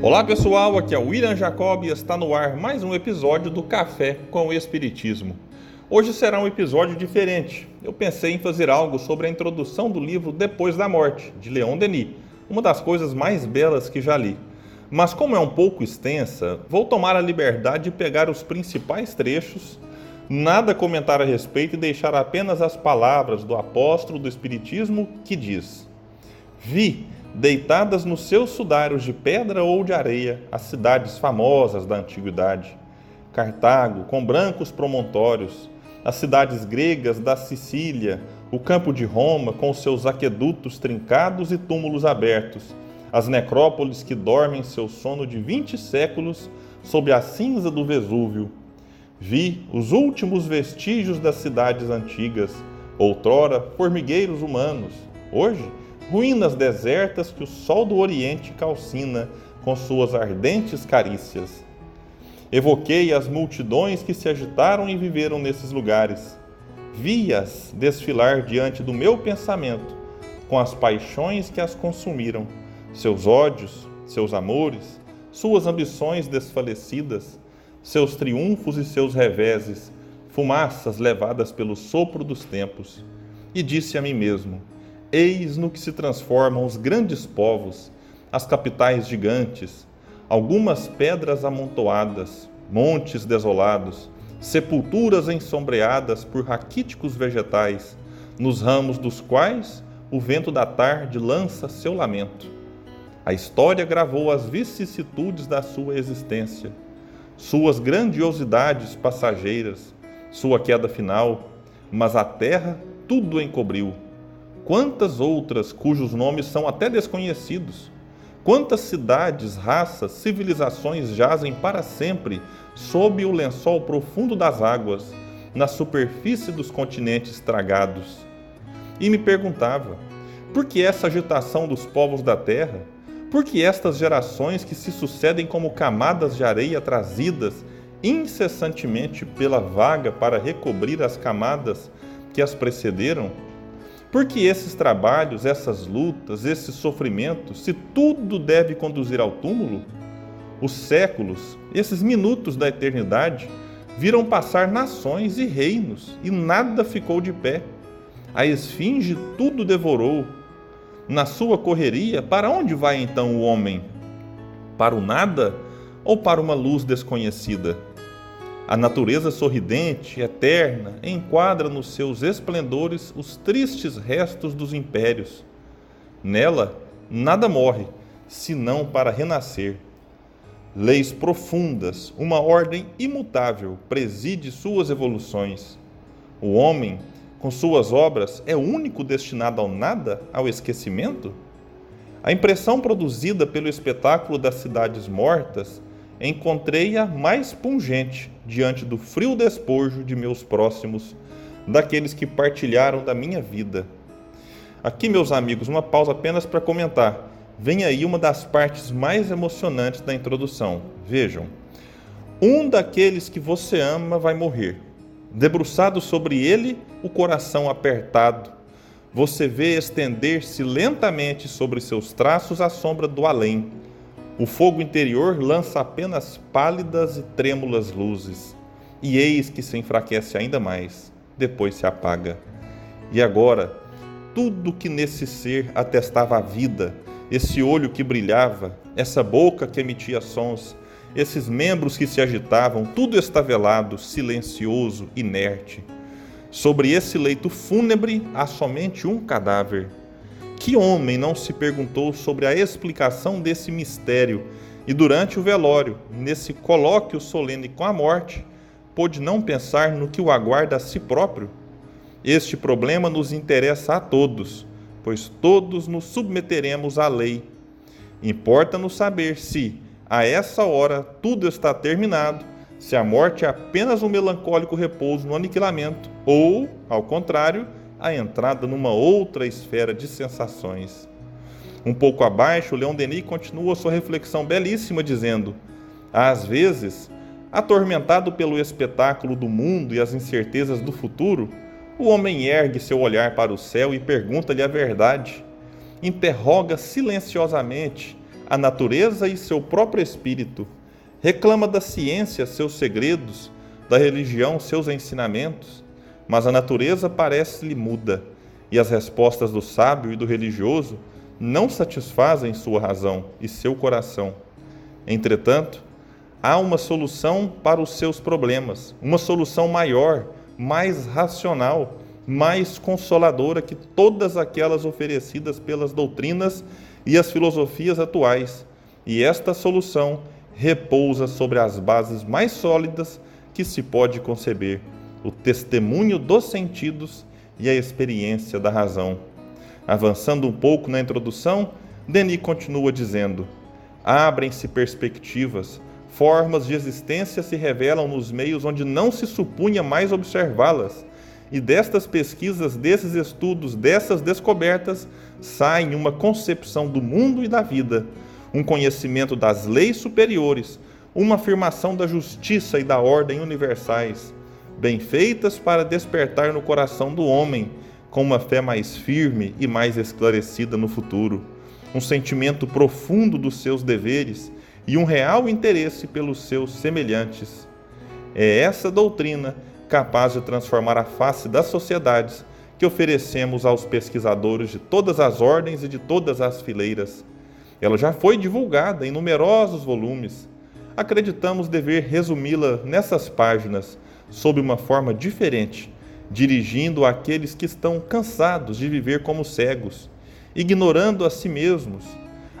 Olá pessoal, aqui é o William Jacob e está no ar mais um episódio do Café com o Espiritismo. Hoje será um episódio diferente. Eu pensei em fazer algo sobre a introdução do livro Depois da Morte, de Leon Denis, uma das coisas mais belas que já li. Mas como é um pouco extensa, vou tomar a liberdade de pegar os principais trechos, nada comentar a respeito e deixar apenas as palavras do apóstolo do Espiritismo que diz: Vi deitadas nos seus sudários de pedra ou de areia, as cidades famosas da antiguidade. Cartago, com brancos promontórios, as cidades gregas da Sicília, o campo de Roma, com seus aquedutos trincados e túmulos abertos, as necrópolis que dormem seu sono de vinte séculos sob a cinza do Vesúvio. Vi os últimos vestígios das cidades antigas, outrora formigueiros humanos, hoje ruínas desertas que o sol do Oriente calcina com suas ardentes carícias. Evoquei as multidões que se agitaram e viveram nesses lugares. Vi-as desfilar diante do meu pensamento, com as paixões que as consumiram, seus ódios, seus amores, suas ambições desfalecidas, seus triunfos e seus reveses, fumaças levadas pelo sopro dos tempos. E disse a mim mesmo: Eis no que se transformam os grandes povos, as capitais gigantes, algumas pedras amontoadas, montes desolados, sepulturas ensombreadas por raquíticos vegetais, nos ramos dos quais o vento da tarde lança seu lamento. A história gravou as vicissitudes da sua existência, suas grandiosidades passageiras, sua queda final, mas a terra tudo encobriu Quantas outras cujos nomes são até desconhecidos? Quantas cidades, raças, civilizações jazem para sempre sob o lençol profundo das águas, na superfície dos continentes tragados? E me perguntava: por que essa agitação dos povos da terra? Por que estas gerações que se sucedem como camadas de areia trazidas incessantemente pela vaga para recobrir as camadas que as precederam? Porque esses trabalhos, essas lutas, esses sofrimentos, se tudo deve conduzir ao túmulo, os séculos, esses minutos da eternidade, viram passar nações e reinos e nada ficou de pé. A esfinge tudo devorou. Na sua correria, para onde vai então o homem? Para o nada ou para uma luz desconhecida? A natureza sorridente, eterna, enquadra nos seus esplendores os tristes restos dos impérios. Nela, nada morre, senão para renascer. Leis profundas, uma ordem imutável preside suas evoluções. O homem, com suas obras, é único destinado ao nada, ao esquecimento? A impressão produzida pelo espetáculo das cidades mortas encontrei-a mais pungente diante do frio despojo de meus próximos, daqueles que partilharam da minha vida. Aqui, meus amigos, uma pausa apenas para comentar. Vem aí uma das partes mais emocionantes da introdução. Vejam. Um daqueles que você ama vai morrer. Debruçado sobre ele, o coração apertado, você vê estender-se lentamente sobre seus traços a sombra do além o fogo interior lança apenas pálidas e trêmulas luzes, e eis que se enfraquece ainda mais, depois se apaga. E agora, tudo que nesse ser atestava a vida, esse olho que brilhava, essa boca que emitia sons, esses membros que se agitavam, tudo está velado, silencioso, inerte. Sobre esse leito fúnebre há somente um cadáver, que homem não se perguntou sobre a explicação desse mistério e durante o velório, nesse colóquio solene com a morte, pôde não pensar no que o aguarda a si próprio? Este problema nos interessa a todos, pois todos nos submeteremos à lei. Importa-nos saber se, a essa hora, tudo está terminado, se a morte é apenas um melancólico repouso no aniquilamento, ou, ao contrário, a entrada numa outra esfera de sensações. Um pouco abaixo, Leon Denis continua sua reflexão belíssima, dizendo: Às vezes, atormentado pelo espetáculo do mundo e as incertezas do futuro, o homem ergue seu olhar para o céu e pergunta-lhe a verdade. Interroga silenciosamente a natureza e seu próprio espírito, reclama da ciência seus segredos, da religião seus ensinamentos, mas a natureza parece-lhe muda, e as respostas do sábio e do religioso não satisfazem sua razão e seu coração. Entretanto, há uma solução para os seus problemas, uma solução maior, mais racional, mais consoladora que todas aquelas oferecidas pelas doutrinas e as filosofias atuais. E esta solução repousa sobre as bases mais sólidas que se pode conceber: o testemunho dos sentidos e a experiência da razão. Avançando um pouco na introdução, Denis continua dizendo: abrem-se perspectivas, formas de existência se revelam nos meios onde não se supunha mais observá-las. E destas pesquisas, desses estudos, dessas descobertas, sai uma concepção do mundo e da vida, um conhecimento das leis superiores, uma afirmação da justiça e da ordem universais, bem feitas para despertar no coração do homem com uma fé mais firme e mais esclarecida no futuro, um sentimento profundo dos seus deveres e um real interesse pelos seus semelhantes. É essa doutrina capaz de transformar a face das sociedades que oferecemos aos pesquisadores de todas as ordens e de todas as fileiras. Ela já foi divulgada em numerosos volumes. Acreditamos dever resumi-la nessas páginas sob uma forma diferente, dirigindo àqueles que estão cansados de viver como cegos, ignorando a si mesmos,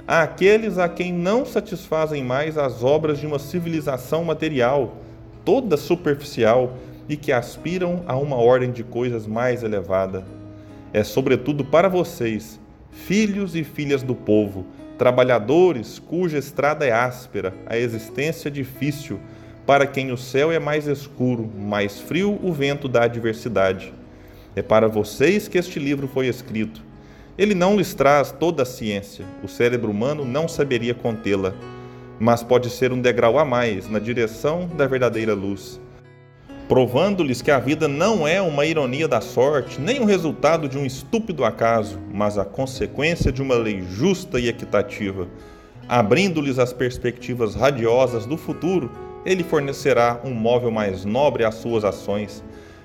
àqueles a quem não satisfazem mais as obras de uma civilização material, toda superficial e que aspiram a uma ordem de coisas mais elevada. É sobretudo para vocês, filhos e filhas do povo, trabalhadores cuja estrada é áspera, a existência difícil, para quem o céu é mais escuro, mais frio o vento da adversidade. É para vocês que este livro foi escrito. Ele não lhes traz toda a ciência, o cérebro humano não saberia contê-la, mas pode ser um degrau a mais na direção da verdadeira luz, provando-lhes que a vida não é uma ironia da sorte, nem o resultado de um estúpido acaso, mas a consequência de uma lei justa e equitativa, abrindo-lhes as perspectivas radiosas do futuro ele fornecerá um móvel mais nobre às suas ações,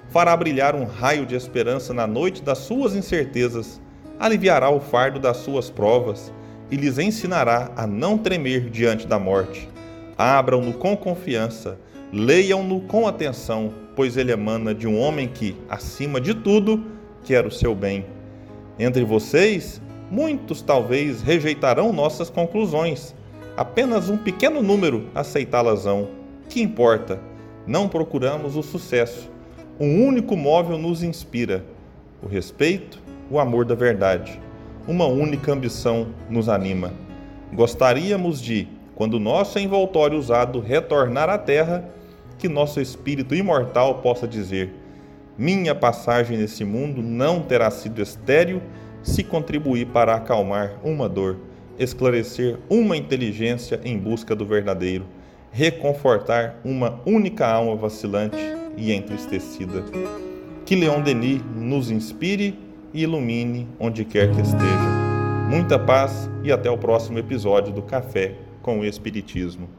fará brilhar um raio de esperança na noite das suas incertezas, aliviará o fardo das suas provas e lhes ensinará a não tremer diante da morte. Abram-no com confiança, leiam-no com atenção, pois ele emana de um homem que, acima de tudo, quer o seu bem. Entre vocês, muitos talvez rejeitarão nossas conclusões, apenas um pequeno número aceitá-las-ão que importa? Não procuramos o sucesso. Um único móvel nos inspira: o respeito, o amor da verdade. Uma única ambição nos anima. Gostaríamos de, quando nosso envoltório usado retornar à Terra, que nosso espírito imortal possa dizer: Minha passagem nesse mundo não terá sido estéril se contribuir para acalmar uma dor, esclarecer uma inteligência em busca do verdadeiro reconfortar uma única alma vacilante e entristecida. Que Leon Denis nos inspire e ilumine onde quer que esteja. Muita paz e até o próximo episódio do Café com o Espiritismo.